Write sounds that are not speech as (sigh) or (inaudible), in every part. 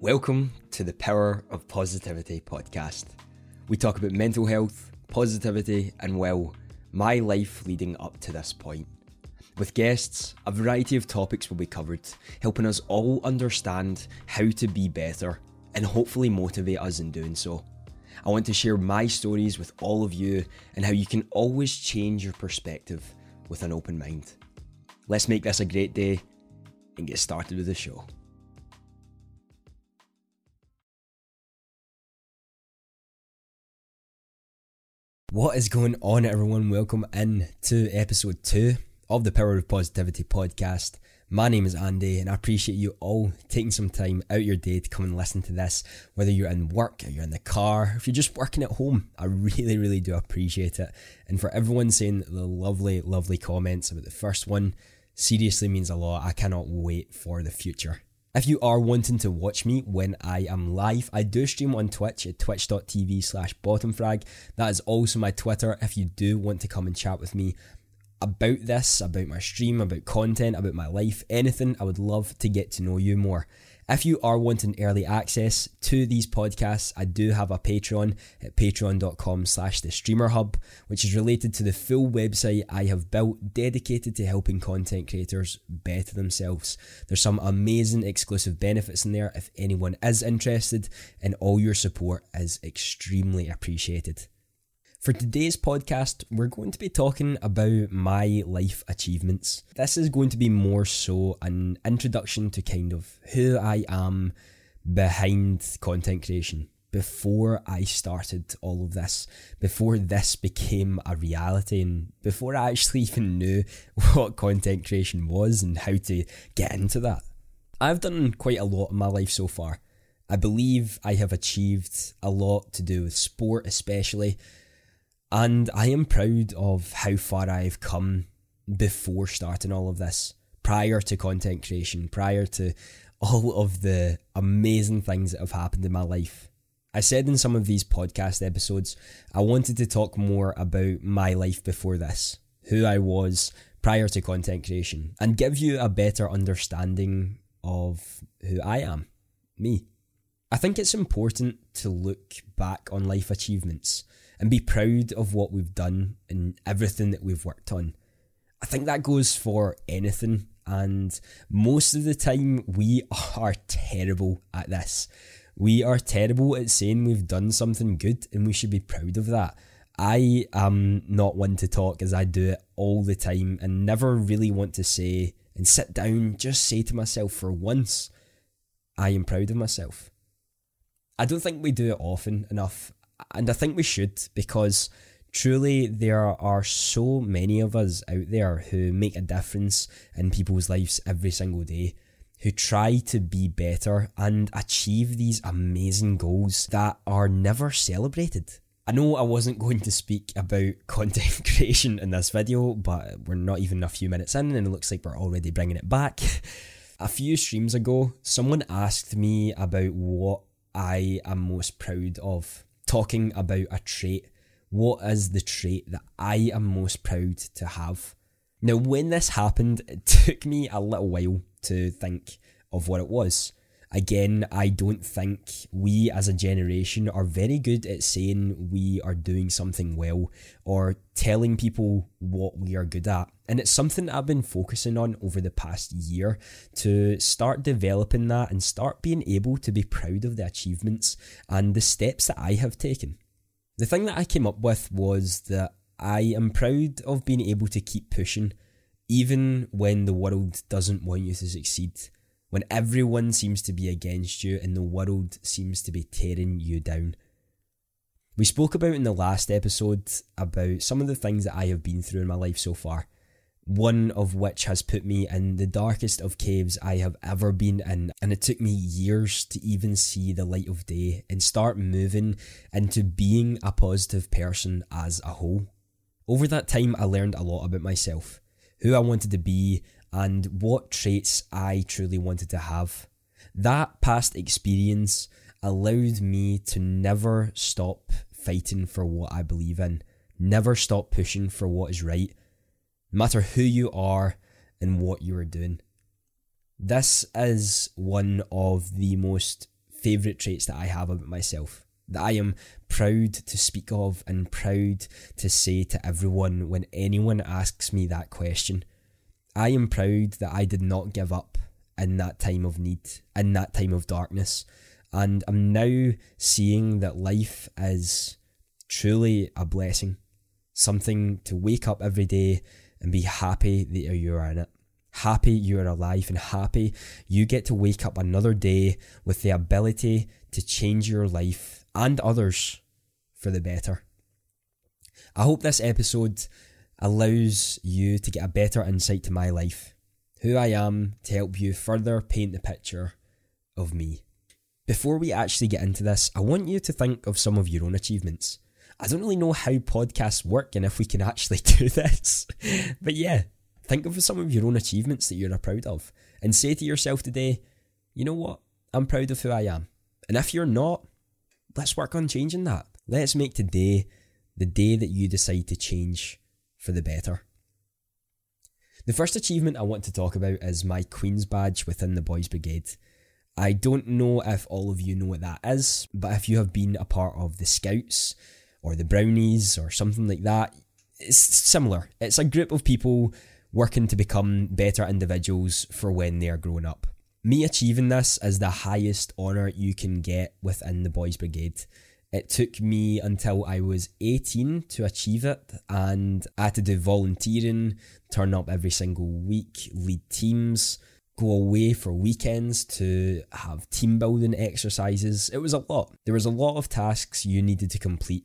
Welcome to the Power of Positivity podcast. We talk about mental health, positivity, and well, my life leading up to this point. With guests, a variety of topics will be covered, helping us all understand how to be better and hopefully motivate us in doing so. I want to share my stories with all of you and how you can always change your perspective with an open mind. Let's make this a great day and get started with the show. What is going on, everyone? Welcome in to episode two of the Power of Positivity podcast. My name is Andy, and I appreciate you all taking some time out your day to come and listen to this. Whether you're in work, or you're in the car, if you're just working at home, I really, really do appreciate it. And for everyone saying the lovely, lovely comments about the first one, seriously means a lot. I cannot wait for the future. If you are wanting to watch me when I am live, I do stream on Twitch at twitch.tv slash bottomfrag. That is also my Twitter if you do want to come and chat with me about this, about my stream, about content, about my life, anything. I would love to get to know you more. If you are wanting early access to these podcasts, I do have a Patreon at patreon.com slash the streamer hub, which is related to the full website I have built dedicated to helping content creators better themselves. There's some amazing exclusive benefits in there if anyone is interested, and all your support is extremely appreciated. For today's podcast, we're going to be talking about my life achievements. This is going to be more so an introduction to kind of who I am behind content creation before I started all of this, before this became a reality, and before I actually even knew (laughs) what content creation was and how to get into that. I've done quite a lot in my life so far. I believe I have achieved a lot to do with sport, especially and I am proud of how far I've come before starting all of this, prior to content creation, prior to all of the amazing things that have happened in my life. I said in some of these podcast episodes, I wanted to talk more about my life before this, who I was prior to content creation, and give you a better understanding of who I am, me. I think it's important to look back on life achievements and be proud of what we've done and everything that we've worked on. I think that goes for anything, and most of the time we (laughs) are terrible at this. We are terrible at saying we've done something good and we should be proud of that. I am not one to talk as I do it all the time and never really want to say and sit down, just say to myself for once, I am proud of myself. I don't think we do it often enough and I think we should because truly there are so many of us out there who make a difference in people's lives every single day who try to be better and achieve these amazing goals that are never celebrated. I know I wasn't (laughs) going to speak about content (laughs) creation in this video, but we're not even a few minutes in and it looks like we're already bringing it back. (laughs) a few streams ago, someone asked me about what I am most proud of talking about a trait. What is the trait that I am most proud to have? Now, when this happened, (laughs) it took me a little while to think of what it was. Again, I don't think we as a generation are very good at saying we are doing something well or telling people what we are good at. And it's something I've been focusing on over the past year to start developing that and start being able to be proud of the achievements and the steps that I have taken. The thing that I came up with was that I am proud of being able to keep pushing even when the world doesn't want you to succeed when everyone seems to be against you and the world seems to be tearing you down. We spoke about in the last episode about some of the things that I have been through in my life so far, one of which has put me in the darkest of caves I have ever been in, and it took me years to even see the light of day and start moving into being a positive person as a whole. Over that time, I learned a lot about myself, who I wanted to be, and what traits I truly wanted to have. That past experience allowed me to never stop fighting for what I believe in, never stop pushing for what is right, no matter who you are and what you are doing. This is one of the most favourite traits that I have about myself. That I am proud to speak of and proud to say to everyone when anyone asks me that question. I am proud that I did not give up in that time of need, in that time of darkness. And I'm now seeing that life is truly a blessing, something to wake up every day and be happy that you're in it. Happy you're alive and happy you get to wake up another day with the ability to change your life and others for the better. I hope this episode allows you to get a better insight to my life, who I am, to help you further paint the picture of me. Before we actually get into this, I want you to think of some of your own achievements. I don't really know how podcasts work and if we can actually (laughs) do this, but yeah, think of some of your own achievements that you're proud of and say to yourself today, you know what? I'm proud of who I am. And if you're not, let's work on changing that. Let's make today the day that you decide to change for the better. The first achievement I want to talk about is my Queen's badge within the Boys Brigade. I don't know if all of you know what that is, but if you have been a part of the Scouts or the Brownies or something like that, it's similar. It's a group of people working to become better individuals for when they are growing up. Me achieving this is the highest honour you can get within the Boys Brigade. It took me until I was 18 to achieve it, and I had to do volunteering, turn up every single week, lead teams, go away for weekends to have team building exercises. It was a lot. There was a lot of tasks you needed to complete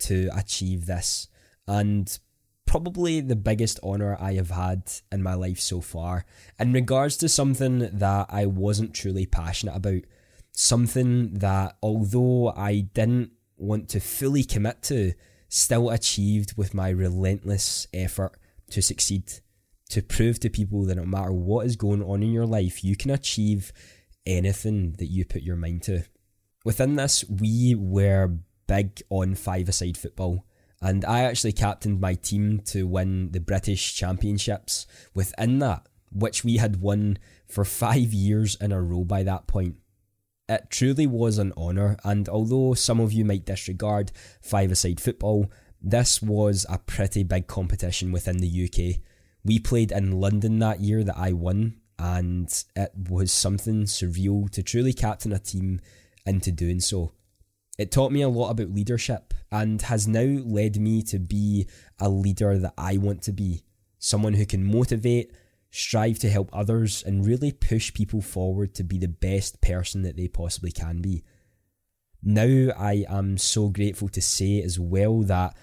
to achieve this, and probably the biggest honour I have had in my life so far in regards to something that I wasn't truly passionate about something that, although I didn't want to fully commit to, still achieved with my relentless effort to succeed. To prove to people that no matter what is going on in your life, you can achieve anything that you put your mind to. Within this, we were big on five a side football, and I actually captained my team to win the British Championships within that, which we had won for five years in a row by that point. It truly was an honour, and although some of you might disregard five a side football, this was a pretty big competition within the UK. We played in London that year that I won, and it was something surreal to truly captain a team into doing so. It taught me a lot about leadership and has now led me to be a leader that I want to be. Someone who can motivate, strive to help others, and really push people forward to be the best person that they possibly can be. Now, I am so grateful to say as well that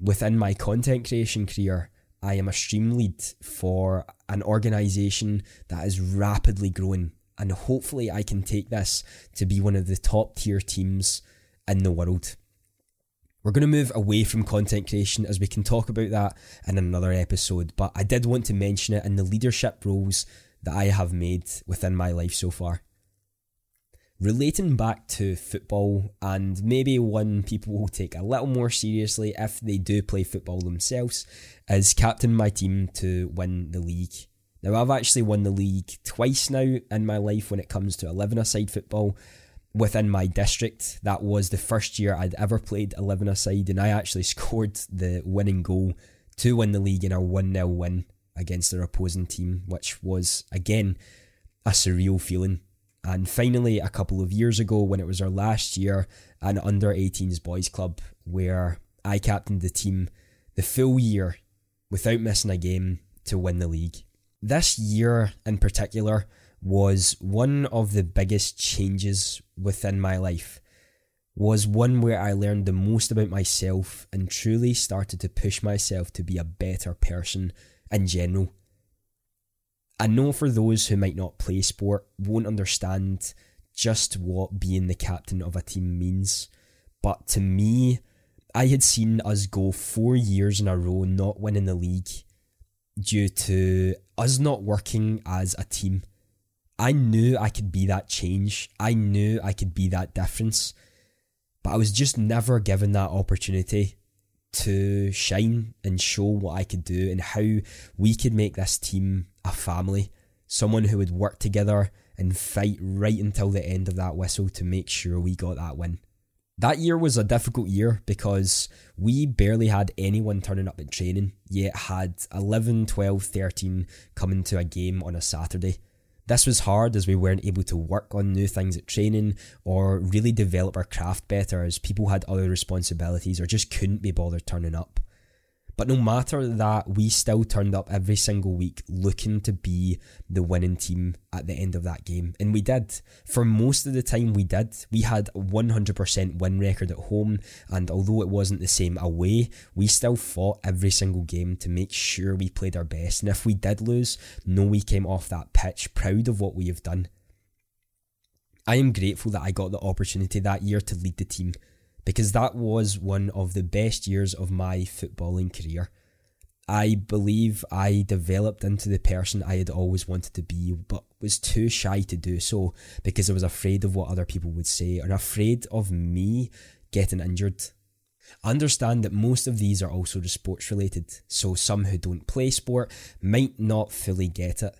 within my content creation career, I am a stream lead for an organization that is rapidly growing, and hopefully, I can take this to be one of the top tier teams in the world. We're going to move away from content creation as we can talk about that in another episode, but I did want to mention it in the leadership roles that I have made within my life so far. Relating back to football, and maybe one people will take a little more seriously if they do play football themselves, is captain my team to win the league. Now, I've actually won the league twice now in my life when it comes to 11 a side football, within my district. That was the first year I'd ever played 11 a side, and I actually (laughs) scored the winning goal to win the league in a 1 0 win against their opposing team, which was, again, a surreal feeling. And finally, a couple of years ago, when it was our last year, an under 18s boys club, where I captained the team the full year without missing a game to win the league. This year in particular was one of the biggest changes within my life was one where I learned the most about myself and truly started to push myself to be a better person in general. I know for those who might not play sport won't understand just what being the captain of a team means, but to me, I had seen us go four years in a row not winning the league due to us not working as a team. I knew I could be that change. I knew I could be that difference. But I was just never given that opportunity to shine and show what I could do and how we could make this team a family. Someone who would work together and fight right until the end of that whistle to make sure we got that win. That year was a difficult year because we barely had anyone turning up at training, yet had 11, 12, 13 coming to a game on a Saturday. This was hard as we weren't able to work on new things at training or really develop our craft better as people had other responsibilities or just couldn't be bothered turning up. But no matter that, we still turned up every single week looking to be the winning team at the end of that game. And we did. For most of the time, we did. We had 100% win record at home. And although it wasn't the same away, we still fought every single game to make sure we played our best. And if we did lose, no, we came off that pitch proud of what we have done. I am grateful that I got the opportunity that year to lead the team because that was one of the best years of my footballing career. I believe I developed into the person I had always wanted to be, but was too shy to do so because I was afraid of what other people would say and afraid of me getting injured. Understand that most of these are also sports related, so some who don't play sport might not fully get it.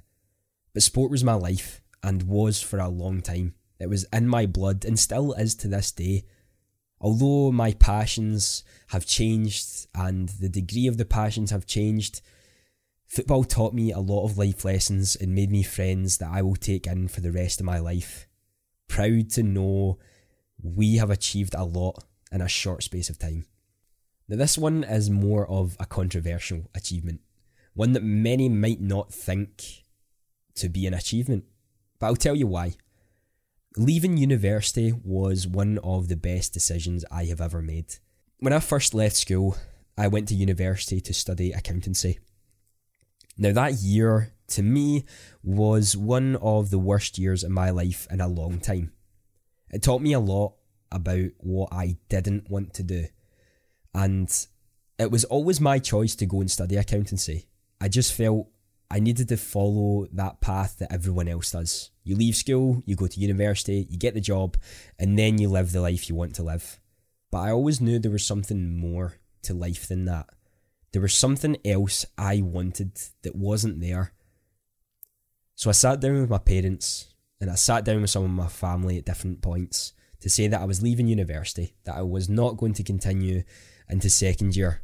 But sport was my life and was for a long time. It was in my blood and still is to this day. Although my passions have changed and the degree of the passions have changed, football taught me a lot of life lessons and made me friends that I will take in for the rest of my life. Proud to know we have achieved a lot in a short space of time. Now, this one is more of a controversial achievement, one that many might not think to be an achievement, but I'll tell you why. Leaving university was one of the best decisions I have ever made. When I first left school, I went to university to study accountancy. Now, that year to me was one of the worst years in my life in a long time. It taught me a lot about what I didn't want to do. And it was always my choice to go and study accountancy. I just felt I needed to follow that path that everyone else does. You leave school, you go to university, you get the job, and then you live the life you want to live. But I always knew there was something more to life than that. There was something else I wanted that wasn't there. So I sat down with my parents and I sat down with some of my family at different points to say that I was leaving university, that I was not going to continue into second year.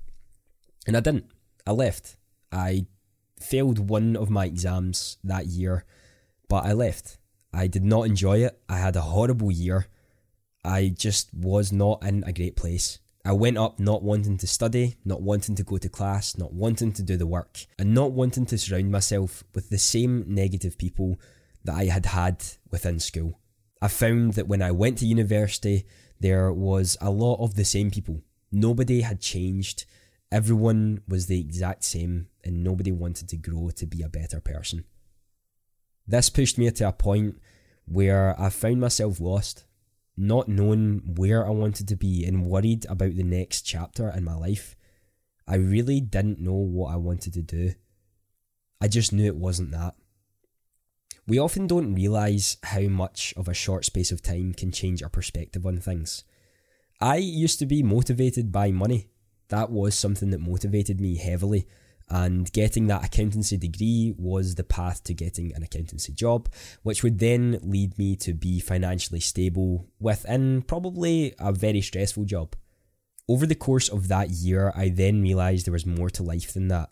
And I didn't. I left. I failed one of my exams that year, but I left. I did not enjoy it. I had a horrible year. I just was not in a great place. I went up not wanting to study, not wanting to go to class, not wanting to do the work, and not wanting to surround myself with the same negative people that I had had within school. I found that when I went to university, there was a lot of the same people. Nobody had changed. Everyone was the exact same, and nobody wanted to grow to be a better person. This pushed me to a point where I found myself lost, not knowing where I wanted to be and worried about the next chapter in my life. I really didn't know what I wanted to do. I just knew it wasn't that. We often don't realise how much of a short space of time can change our perspective on things. I used to be motivated by money that was something that motivated me heavily. And getting that accountancy degree was the path to getting an accountancy job, which would then lead me to be financially stable within probably a very stressful job. Over the course of that year, I then realised there was more to life than that.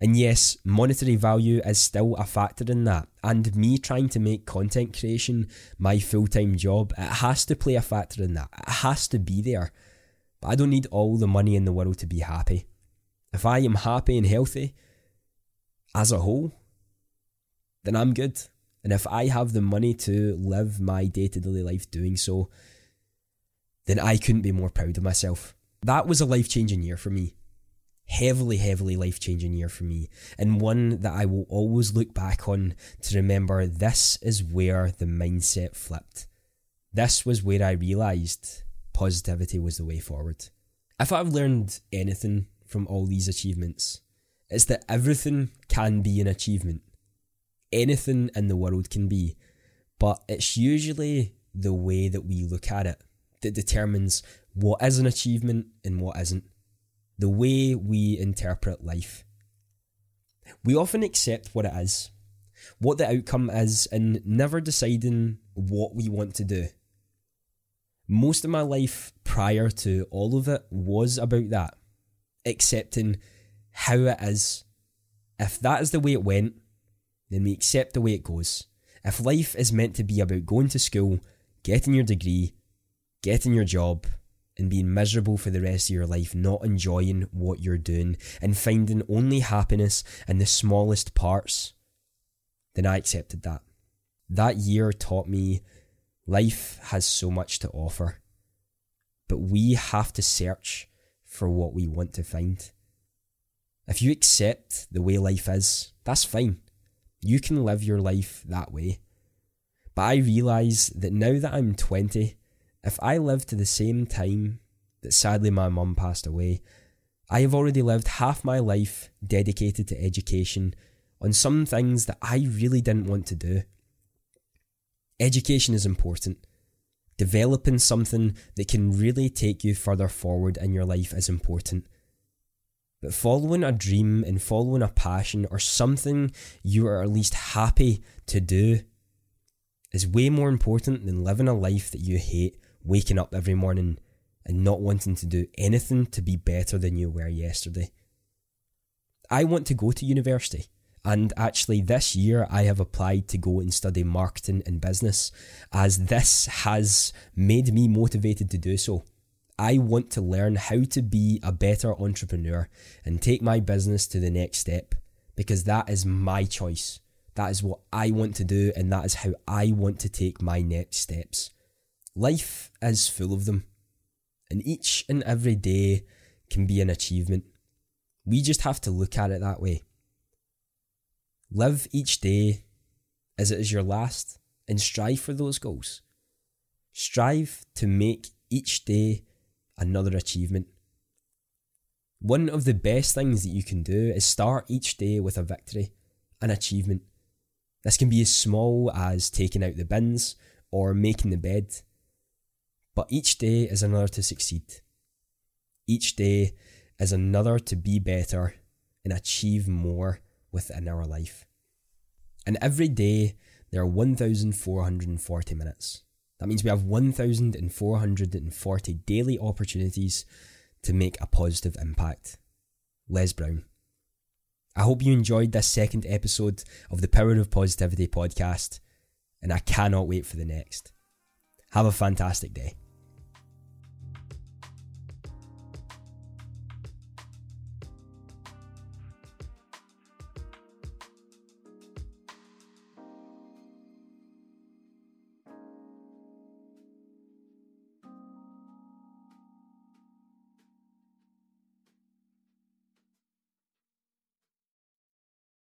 And yes, monetary value is still a factor in that. And me trying to make content creation my full time job, it has to play a factor in that. It has to be there. But I don't need all the money in the world to be happy. If I am happy and healthy as a whole, then I'm good. And if I have the money to live my day to day life doing so, then I couldn't be more proud of myself. That was a life changing year for me. Heavily, heavily life changing year for me. And one that I will always look back on to remember this is where the mindset flipped. This was where I realised positivity was the way forward. If I've learned anything from all these achievements, it's that everything can be an achievement. Anything in the world can be, but it's usually the way that we look at it that determines what is an achievement and what isn't. The way we interpret life. We often accept what it is. what the outcome is, and never deciding what we want to do. Most of my life prior to all of it was about that, accepting how it is. If that is the way it went, then we accept the way it goes. If life is meant to be about going to school, getting your degree, getting your job, and being miserable for the rest of your life, not enjoying what you're doing, and finding only happiness in the smallest parts, then I accepted that. That year taught me life has so much to offer, but we have to search for what we want to find. If you accept the way life is, that's fine. You can live your life that way. But I realise that now that I'm 20, if I live to the same time that sadly my mum passed away, I have already lived half my life dedicated to education on some things that I really didn't want to do. Education is important. Developing something that can really take you further forward in your life is important. But following a dream and following a passion or something you are at least happy to do is way more important than living a life that you hate, waking up every morning and not wanting to do anything to be better than you were yesterday. I want to go to university. And actually, this year I have applied to go and study marketing and business, as this has made me motivated to do so. I want to learn how to be a better entrepreneur and take my business to the next step because that is my choice. That is what I want to do, and that is how I want to take my next steps. Life is full of them, and each and every day can be an achievement. We just have to look at it that way. Live each day as it is your last and strive for those goals. Strive to make each day another achievement. One of the best things that you can do is start each day with a victory, an achievement. This can be as small as taking out the bins or making the bed. But each day is another to succeed. Each day is another to be better and achieve more within our life. And every day there are 1,440 minutes. That means we have 1,440 daily opportunities to make a positive impact. Les Brown. I hope you enjoyed this second episode of the Power of Positivity podcast, and I cannot wait for the next. Have a fantastic day.